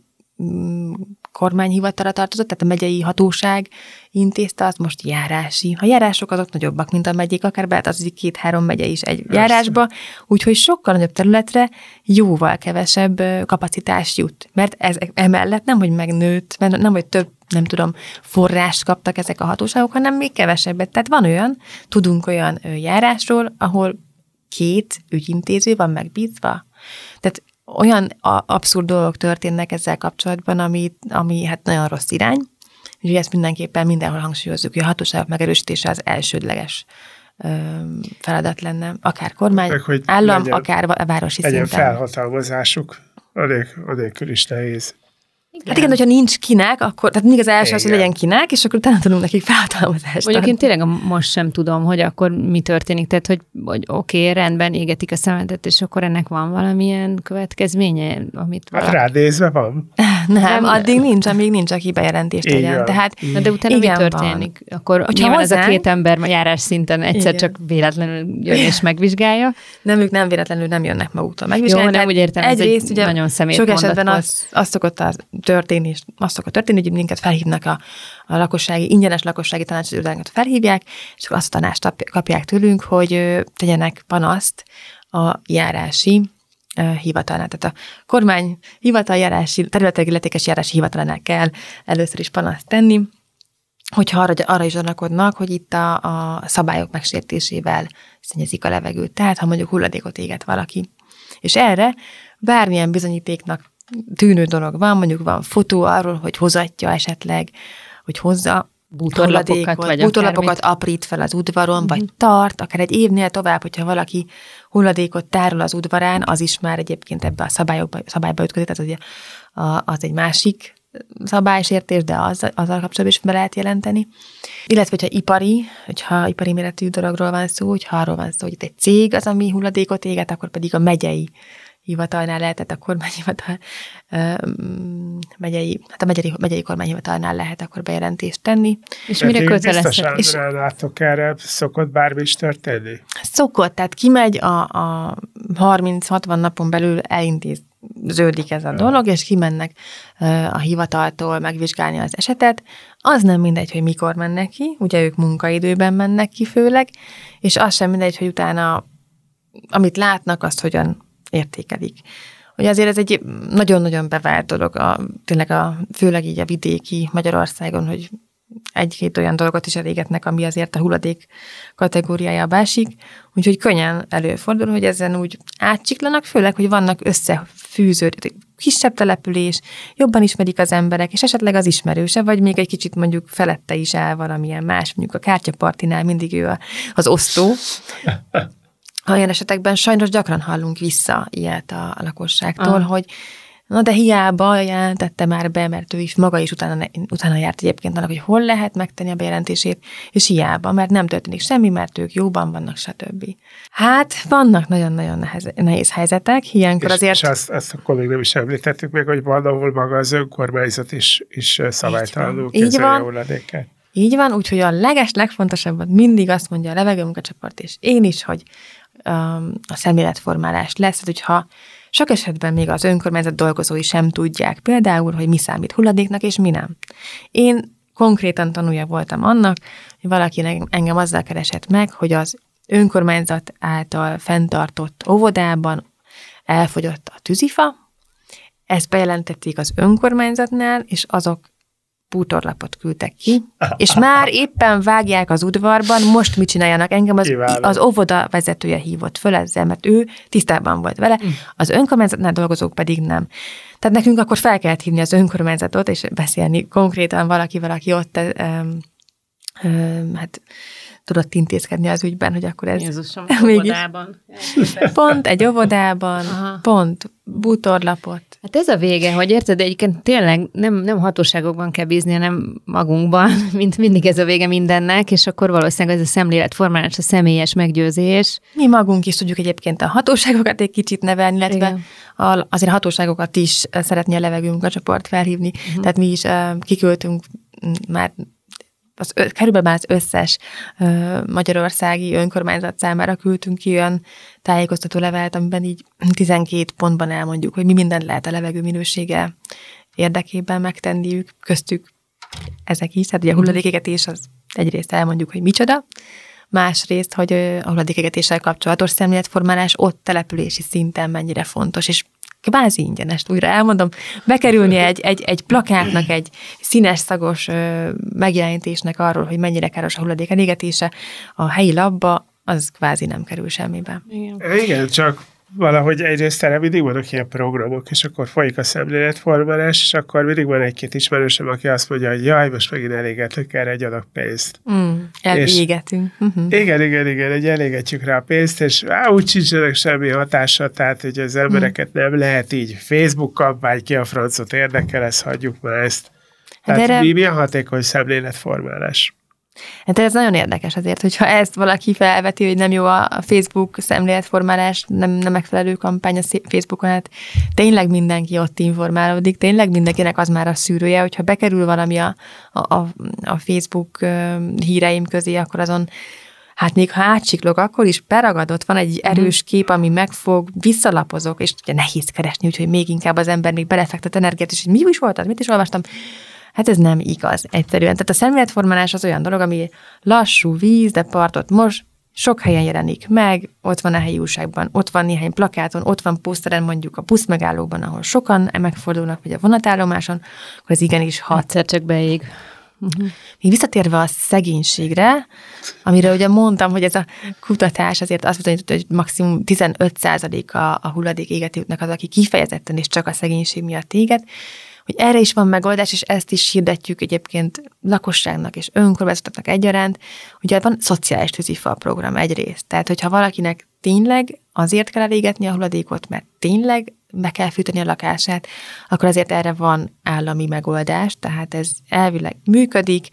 kormányhivatala tartozott, tehát a megyei hatóság intézte, az most járási. A járások azok nagyobbak, mint a megyék, akár betartozik két-három megye is egy Persze. járásba, úgyhogy sokkal nagyobb területre jóval kevesebb kapacitás jut. Mert ez emellett nem, hogy megnőtt, mert nem, hogy több nem tudom, forrást kaptak ezek a hatóságok, hanem még kevesebbet. Tehát van olyan, tudunk olyan járásról, ahol két ügyintéző van megbízva. Tehát olyan abszurd dolgok történnek ezzel kapcsolatban, ami, ami hát nagyon rossz irány. Úgyhogy ezt mindenképpen mindenhol hangsúlyozzuk, hogy a hatóságok megerősítése az elsődleges feladat lenne, akár kormány, Meg, hogy állam, legyen, akár városi legyen szinten. felhatalmazásuk, adék, adékül is nehéz. Hát igen, hogyha nincs kinek, akkor, tehát mindig az első az, hogy legyen kinek, és akkor utána tudunk nekik felhatalmazást. Mondjuk én tényleg most sem tudom, hogy akkor mi történik. Tehát, hogy, hogy oké, okay, rendben égetik a szemetet, és akkor ennek van valamilyen következménye, amit Hát rádézve van. <laughs> Nem, nem, addig nincs, amíg nincs, aki bejelentést tegyen. Tehát, Na de utána igen, mi történik? Van. Akkor Hogyha nyilván hozzánk, ez a két ember járás szinten egyszer igen. csak véletlenül jön és megvizsgálja. Nem, ők nem véletlenül nem jönnek maguktól megvizsgálni. Jó, nem úgy értem, egyrészt, ez egy ugye, nagyon személy Sok esetben az, az szokott az történni, és az szokott történni, hogy minket felhívnak a, a lakossági, ingyenes lakossági tanácsadókat felhívják, és akkor azt a tanást kapják tőlünk, hogy tegyenek panaszt a járási hivatalnál. Tehát a kormány hivataljárási, területileg illetékes járási hivatalánál kell először is panaszt tenni, hogyha arra, arra is anakodnak, hogy itt a, a szabályok megsértésével szennyezik a levegőt. Tehát, ha mondjuk hulladékot éget valaki. És erre bármilyen bizonyítéknak tűnő dolog van, mondjuk van fotó arról, hogy hozatja esetleg, hogy hozza bútorlapokat, vagy bútorlapokat aprít fel az udvaron, uh-huh. vagy tart, akár egy évnél tovább, hogyha valaki hulladékot tárol az udvarán, az is már egyébként ebbe a szabályokba, szabályba ütközik, tehát az, az egy másik szabálysértés, de az, azzal kapcsolatban is be lehet jelenteni. Illetve, hogyha ipari, hogyha ipari méretű dologról van szó, hogyha arról van szó, hogy itt egy cég az, ami hulladékot éget, akkor pedig a megyei hivatalnál lehetett, a kormányhivatal, megyei, hát a megyei, megyei kormányhivatalnál lehet akkor bejelentést tenni. És mire köteleztek? És látok erre, szokott bármi is történni? Szokott, tehát kimegy a, a 30-60 napon belül elintéz ződik ez a dolog, és kimennek a hivataltól megvizsgálni az esetet. Az nem mindegy, hogy mikor mennek ki, ugye ők munkaidőben mennek ki főleg, és az sem mindegy, hogy utána amit látnak, azt hogyan értékelik. Hogy azért ez egy nagyon-nagyon bevált dolog, a, tényleg a, főleg így a vidéki Magyarországon, hogy egy-két olyan dolgot is elégetnek, ami azért a hulladék kategóriája básik, úgyhogy könnyen előfordul, hogy ezen úgy átcsiklanak, főleg, hogy vannak összefűződő, kisebb település, jobban ismerik az emberek, és esetleg az ismerőse, vagy még egy kicsit mondjuk felette is áll valamilyen más, mondjuk a kártyapartinál mindig ő az osztó, olyan esetekben sajnos gyakran hallunk vissza ilyet a, a lakosságtól, ah. hogy Na de hiába jelentette már be, mert ő is maga is utána, utána járt egyébként annak, hogy hol lehet megtenni a bejelentését, és hiába, mert nem történik semmi, mert ők jóban vannak, stb. Hát vannak nagyon-nagyon nehez, nehéz helyzetek, ilyenkor és, azért... És azt, azt akkor még nem is említettük meg, hogy van, ahol maga az önkormányzat is, is szabálytalanul kezeli a hulladéket. Így van, úgyhogy a leges, legfontosabbat mindig azt mondja a levegőmunkacsoport, és én is, hogy a szemléletformálás lesz, hát, hogyha sok esetben még az önkormányzat dolgozói sem tudják például, hogy mi számít hulladéknak, és mi nem. Én konkrétan tanulja voltam annak, hogy valaki engem azzal keresett meg, hogy az önkormányzat által fenntartott óvodában elfogyott a tűzifa, ezt bejelentették az önkormányzatnál, és azok bútorlapot küldtek ki, és már éppen vágják az udvarban, most mit csináljanak? Engem az, az óvoda vezetője hívott föl ezzel, mert ő tisztában volt vele, hm. az önkormányzatnál dolgozók pedig nem. Tehát nekünk akkor fel kellett hívni az önkormányzatot, és beszélni konkrétan valakivel, aki ott um, um, hát tudott intézkedni az ügyben, hogy akkor ez Jézusom, <laughs> mégis... óvodában. Pont egy óvodában, Aha. pont bútorlapot. Hát ez a vége, hogy érted, egyébként tényleg nem, nem hatóságokban kell bízni, hanem magunkban, <laughs> mint mindig ez a vége mindennek, és akkor valószínűleg ez a szemléletformálás, a személyes meggyőzés. Mi magunk is tudjuk egyébként a hatóságokat egy kicsit nevelni, illetve a, azért a hatóságokat is szeretni a levegőnk a csoport felhívni, uh-huh. tehát mi is uh, kiköltünk már az, körülbelül az összes ö, magyarországi önkormányzat számára küldtünk ki olyan tájékoztató levelet, amiben így 12 pontban elmondjuk, hogy mi mindent lehet a levegő minősége érdekében megtenniük, köztük ezek is, tehát ugye a mhm. hulladékégetés az egyrészt elmondjuk, hogy micsoda, másrészt, hogy a hulladékégetéssel kapcsolatos szemléletformálás ott települési szinten mennyire fontos, és kvázi ingyenes, újra elmondom, bekerülni egy, egy, egy plakátnak, egy színes szagos megjelenítésnek arról, hogy mennyire káros a hulladék elégetése a helyi labba, az kvázi nem kerül semmibe. Igen, Igen csak valahogy egyrészt erre mindig vannak ilyen programok, és akkor folyik a szemléletformálás, és akkor mindig van egy-két ismerősöm, aki azt mondja, hogy jaj, most megint elégetünk erre egy adag pénzt. Mm, elégetünk. Uh-huh. Igen, igen, igen, egy elégetjük rá a pénzt, és á, úgy sincsenek semmi hatása, tehát hogy az embereket mm. nem lehet így Facebook kampány ki a francot érdekel, ezt hagyjuk már ezt. Tehát erre... mi, mi a hatékony szemléletformálás? Hát ez nagyon érdekes azért, hogyha ezt valaki felveti, hogy nem jó a Facebook szemléletformálás, nem, nem megfelelő kampány a Facebookon, hát tényleg mindenki ott informálódik, tényleg mindenkinek az már a szűrője, hogyha bekerül valami a, a, a Facebook híreim közé, akkor azon hát még ha átsiklok, akkor is beragadott, van egy mhm. erős kép, ami megfog, visszalapozok, és ugye nehéz keresni, úgyhogy még inkább az ember még belefektet energiát, és hogy mi is volt az, mit is olvastam, Hát ez nem igaz egyszerűen. Tehát a szemléletformálás az olyan dolog, ami lassú víz, de partot most sok helyen jelenik meg, ott van a helyi újságban, ott van néhány plakáton, ott van poszteren mondjuk a buszmegállóban, ahol sokan megfordulnak, vagy a vonatállomáson, akkor ez igenis hat. Egyszer csak beég. Uh-huh. Még visszatérve a szegénységre, amire ugye mondtam, hogy ez a kutatás azért azt bizonyította, hogy maximum 15% a, a hulladék égetőknek az, aki kifejezetten és csak a szegénység miatt éget, hogy erre is van megoldás, és ezt is hirdetjük egyébként lakosságnak és önkormányzatoknak egyaránt, ugye van szociális tűzifal program egyrészt. Tehát, hogyha valakinek tényleg azért kell elégetni a hulladékot, mert tényleg be kell fűteni a lakását, akkor azért erre van állami megoldás, tehát ez elvileg működik,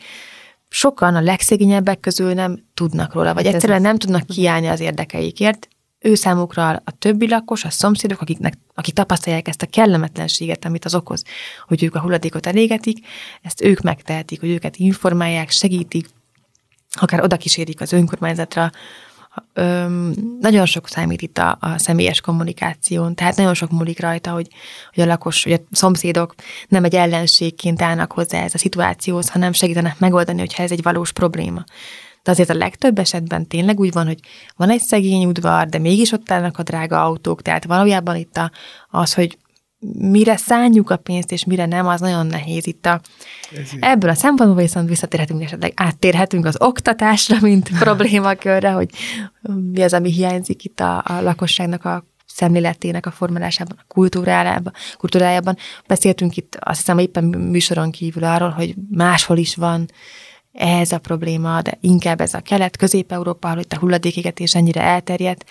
sokan a legszegényebbek közül nem tudnak róla, vagy hát egyszerűen nem tudnak kiállni az érdekeikért, ő számukra a többi lakos, a szomszédok, akiknek, akik tapasztalják ezt a kellemetlenséget, amit az okoz, hogy ők a hulladékot elégetik, ezt ők megtehetik, hogy őket informálják, segítik, akár oda kísérik az önkormányzatra, Öm, nagyon sok számít itt a, a személyes kommunikáción, tehát nagyon sok múlik rajta, hogy, hogy a lakos, hogy a szomszédok nem egy ellenségként állnak hozzá ez a szituációhoz, hanem segítenek megoldani, hogyha ez egy valós probléma. De azért a legtöbb esetben tényleg úgy van, hogy van egy szegény udvar, de mégis ott állnak a drága autók, tehát valójában itt a, az, hogy mire szálljuk a pénzt, és mire nem, az nagyon nehéz itt a... Ebből a szempontból viszont visszatérhetünk, esetleg áttérhetünk az oktatásra, mint <laughs> problémakörre, hogy mi az, ami hiányzik itt a, a lakosságnak a szemléletének a formálásában, a kultúrájában, kultúrájában. Beszéltünk itt, azt hiszem, éppen műsoron kívül arról, hogy máshol is van ez a probléma, de inkább ez a kelet-közép-európa, ahol itt a hulladékégetés ennyire elterjedt,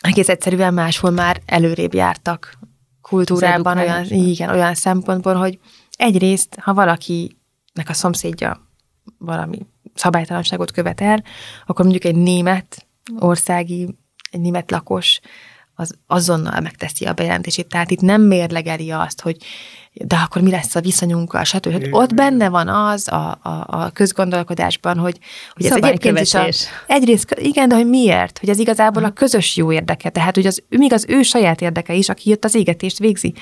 egész egyszerűen máshol már előrébb jártak kultúrában, olyan, igen, olyan szempontból, hogy egyrészt, ha valakinek a szomszédja valami szabálytalanságot követel, akkor mondjuk egy német országi, egy német lakos az azonnal megteszi a bejelentését. Tehát itt nem mérlegeli azt, hogy de akkor mi lesz a viszonyunkkal, stb. Hát ott benne van az a, a, a közgondolkodásban, hogy, hogy ez egyébként is a, egyrészt, igen, de hogy miért? Hogy ez igazából a közös jó érdeke, tehát hogy az, még az ő saját érdeke is, aki jött az égetést végzi.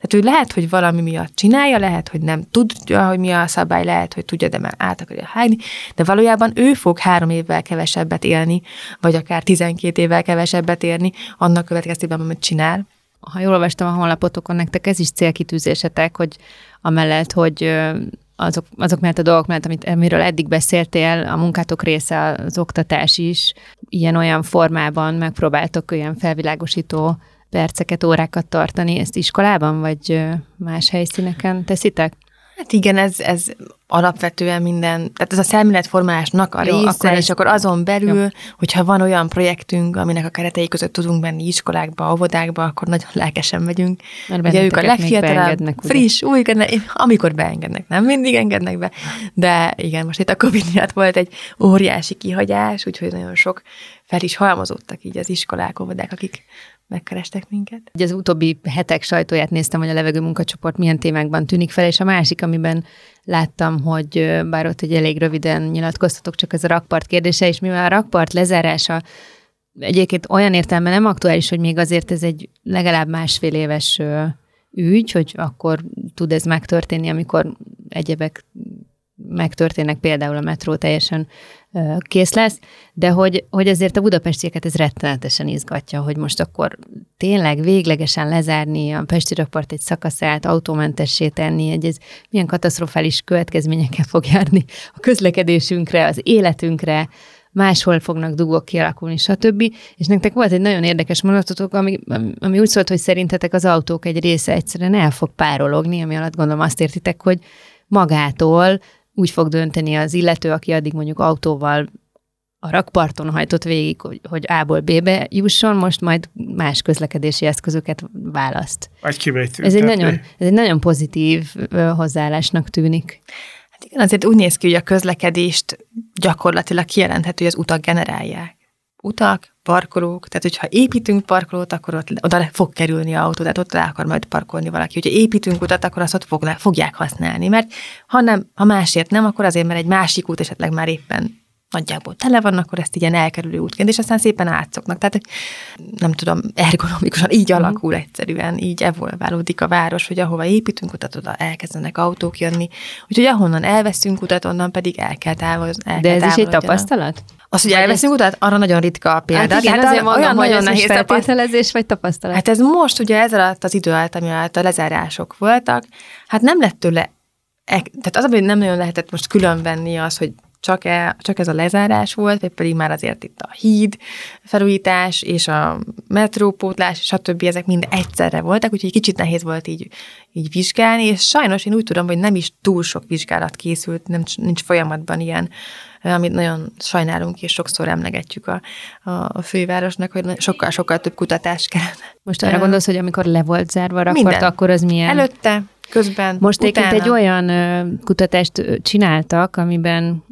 Tehát hogy lehet, hogy valami miatt csinálja, lehet, hogy nem tudja, hogy mi a szabály, lehet, hogy tudja, de már át akarja hájni, de valójában ő fog három évvel kevesebbet élni, vagy akár tizenkét évvel kevesebbet érni annak következtében, amit csinál, ha jól olvastam a honlapotokon, nektek ez is célkitűzésetek, hogy amellett, hogy azok, azok mellett a dolgok mellett, amit, amiről eddig beszéltél, a munkátok része az oktatás is, ilyen-olyan formában megpróbáltok olyan felvilágosító perceket, órákat tartani. Ezt iskolában, vagy más helyszíneken teszitek? Hát igen, ez, ez alapvetően minden, tehát ez a szemléletformálásnak a Jó, része, akkor és ez... akkor azon belül, Jó. hogyha van olyan projektünk, aminek a keretei között tudunk menni iskolákba, óvodákba, akkor nagyon lelkesen megyünk. Mert ugye ők a legfiatalabb, friss, új, amikor beengednek, nem mindig engednek be, de igen, most itt a Covid miatt volt egy óriási kihagyás, úgyhogy nagyon sok fel is halmozottak így az iskolák, óvodák, akik megkerestek minket. Ugye az utóbbi hetek sajtóját néztem, hogy a levegő munkacsoport milyen témákban tűnik fel, és a másik, amiben láttam, hogy bár ott egy elég röviden nyilatkoztatok, csak ez a rakpart kérdése, és mivel a rakpart lezárása egyébként olyan értelme nem aktuális, hogy még azért ez egy legalább másfél éves ügy, hogy akkor tud ez megtörténni, amikor egyebek megtörténnek, például a metró teljesen kész lesz, de hogy, hogy azért a budapestieket ez rettenetesen izgatja, hogy most akkor tényleg véglegesen lezárni a Pesti rakpart egy szakaszát, autómentessé tenni, hogy ez milyen katasztrofális következményekkel fog járni a közlekedésünkre, az életünkre, máshol fognak dugók kialakulni, stb. És nektek volt egy nagyon érdekes mondatotok, ami, ami úgy szólt, hogy szerintetek az autók egy része egyszerűen el fog párologni, ami alatt gondolom azt értitek, hogy magától úgy fog dönteni az illető, aki addig mondjuk autóval a rakparton hajtott végig, hogy, hogy A-ból B-be jusson, most majd más közlekedési eszközöket választ. Vagy kimegy ez egy, nagyon, ez egy nagyon pozitív hozzáállásnak tűnik. Hát igen, azért úgy néz ki, hogy a közlekedést gyakorlatilag kijelenthető, hogy az utak generálják. Utak, parkolók, tehát hogyha építünk parkolót, akkor ott, oda fog kerülni autó, tehát ott le akar majd parkolni valaki. Hogyha építünk utat, akkor azt ott fogják használni, mert ha, nem, ha másért nem, akkor azért, mert egy másik út esetleg már éppen nagyjából tele van, akkor ezt ilyen elkerülő útként, és aztán szépen átszoknak. Tehát nem tudom, ergonomikusan így mm. alakul egyszerűen, így evolválódik a város, hogy ahova építünk utat, oda elkezdenek autók jönni. Úgyhogy ahonnan elveszünk utat, onnan pedig el kell távozni. De ez is egy tapasztalat? Az, hogy elveszünk utat, arra nagyon ritka a példa. Hát igen, hát azért mondom, olyan nagyon nehéz feltételezés vagy tapasztalat. Hát ez most ugye ez alatt az idő alatt, ami alatt a lezárások voltak, hát nem lett tőle tehát az, hogy nem nagyon lehetett most különvenni az, hogy csak, e, csak ez a lezárás volt, vagy pedig már azért itt a híd felújítás és a metrópótlás, stb. ezek mind egyszerre voltak, úgyhogy kicsit nehéz volt így, így vizsgálni, és sajnos én úgy tudom, hogy nem is túl sok vizsgálat készült, nem, nincs folyamatban ilyen, amit nagyon sajnálunk, és sokszor emlegetjük a, a, fővárosnak, hogy sokkal-sokkal több kutatás kell. Most arra gondolsz, hogy amikor le volt zárva a rakpart, akkor az milyen? Előtte, közben, Most utána. egy olyan kutatást csináltak, amiben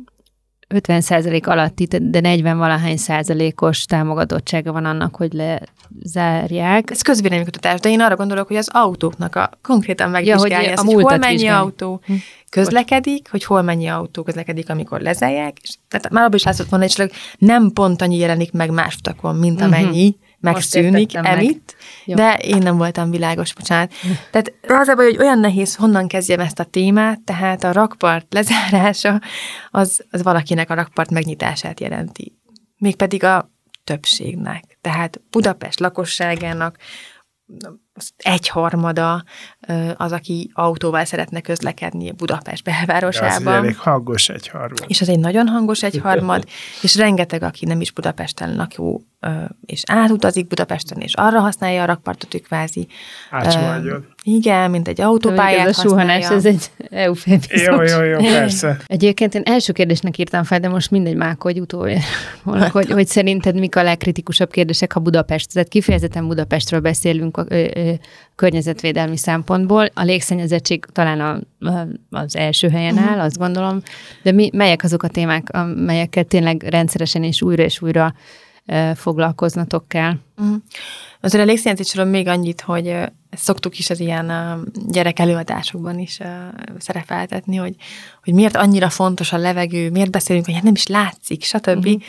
50% alatti, de 40 valahány százalékos támogatottsága van annak, hogy lezárják. Ez közvéleménykutatás, de én arra gondolok, hogy az autóknak a konkrétan megvizsgálja, ja, hogy, ezt, a hogy hol mennyi vizsgálni. autó hm. közlekedik, hogy hol mennyi autó közlekedik, amikor lezárják. És, tehát már abban is látszott volna, hogy nem pont annyi jelenik meg más utakon, mint mhm. amennyi. Uh-huh megszűnik emitt, meg. de én nem voltam világos, bocsánat. <laughs> Tehát az a baj, hogy olyan nehéz, honnan kezdjem ezt a témát, tehát a rakpart lezárása az, az valakinek a rakpart megnyitását jelenti. Mégpedig a többségnek. Tehát Budapest lakosságának egyharmada az, aki autóval szeretne közlekedni Budapest belvárosában. az elég hangos egyharmad. És az egy nagyon hangos egyharmad, és rengeteg, aki nem is Budapesten lakó, és átutazik Budapesten, és arra használja a rakpartot, ő kvázi. Ácsmagyon. Igen, mint egy autópályát Ez a suhanás, ez egy eufemizmus. Jó, jó, jó, persze. <laughs> Egyébként én első kérdésnek írtam fel, de most mindegy már, hogy utoljára, hogy, hogy szerinted mik a legkritikusabb kérdések, ha Budapest, tehát kifejezetten Budapestről beszélünk a, ö, ö, környezetvédelmi szempontból. A légszennyezettség talán a, a, az első helyen áll, azt gondolom, de mi, melyek azok a témák, amelyekkel tényleg rendszeresen és újra és újra foglalkoznatok kell. Uh-huh. Azért a légszennyezetésről még annyit, hogy ezt szoktuk is az ilyen gyerek előadásokban is szerepeltetni, hogy, hogy miért annyira fontos a levegő, miért beszélünk, hogy hát nem is látszik, stb. Uh-huh.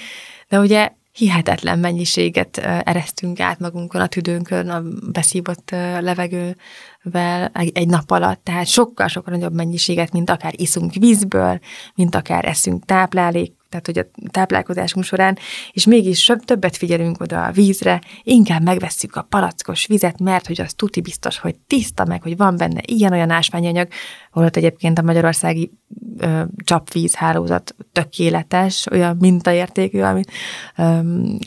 De ugye hihetetlen mennyiséget eresztünk át magunkon a tüdőnkön a beszívott levegővel egy nap alatt, tehát sokkal-sokkal nagyobb mennyiséget, mint akár iszunk vízből, mint akár eszünk táplálék, tehát hogy a táplálkozásunk során, és mégis többet figyelünk oda a vízre, inkább megvesszük a palackos vizet, mert hogy az tuti biztos, hogy tiszta, meg hogy van benne ilyen-olyan ásványanyag, holott egyébként a magyarországi ö, csapvízhálózat tökéletes, olyan mintaértékű, ami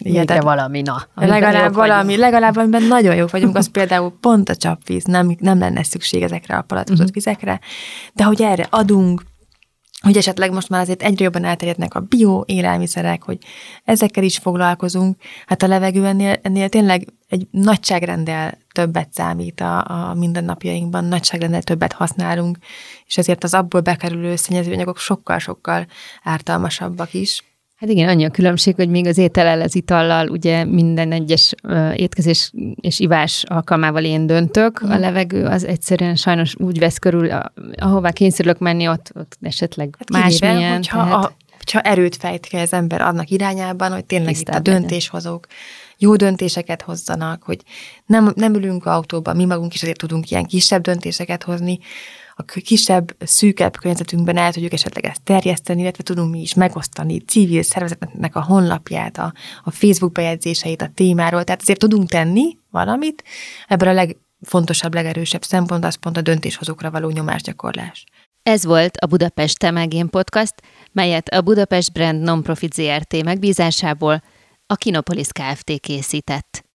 Végre valami, na. Legalább valami, legalább amiben nagyon jók vagyunk, az például pont a csapvíz, nem, nem lenne szükség ezekre a palackozott uh-huh. vizekre, de hogy erre adunk, hogy esetleg most már azért egyre jobban elterjednek a bio élelmiszerek, hogy ezekkel is foglalkozunk. Hát a levegő ennél, ennél tényleg egy nagyságrendel többet számít a, a mindennapjainkban, nagyságrendel többet használunk, és ezért az abból bekerülő szennyezőanyagok sokkal-sokkal ártalmasabbak is. Hát igen, annyi a különbség, hogy még az ételel az itallal, ugye minden egyes étkezés és ivás alkalmával én döntök. A levegő az egyszerűen sajnos úgy vesz körül, ahová kényszerülök menni, ott, ott esetleg hát másmilyen. Hogyha, tehát... a, hogyha erőt fejt ki az ember annak irányában, hogy tényleg itt a döntéshozók jó döntéseket hozzanak, hogy nem, nem ülünk autóba, mi magunk is azért tudunk ilyen kisebb döntéseket hozni, a kisebb, szűkebb környezetünkben el tudjuk esetleg ezt terjeszteni, illetve tudunk mi is megosztani civil szervezetnek a honlapját, a, a Facebook bejegyzéseit a témáról, tehát azért tudunk tenni valamit, ebből a legfontosabb, legerősebb szempont az pont a döntéshozókra való nyomásgyakorlás. Ez volt a Budapest Temegén Podcast, melyet a Budapest Brand Nonprofit ZRT. megbízásából a Kinopolis Kft. készített.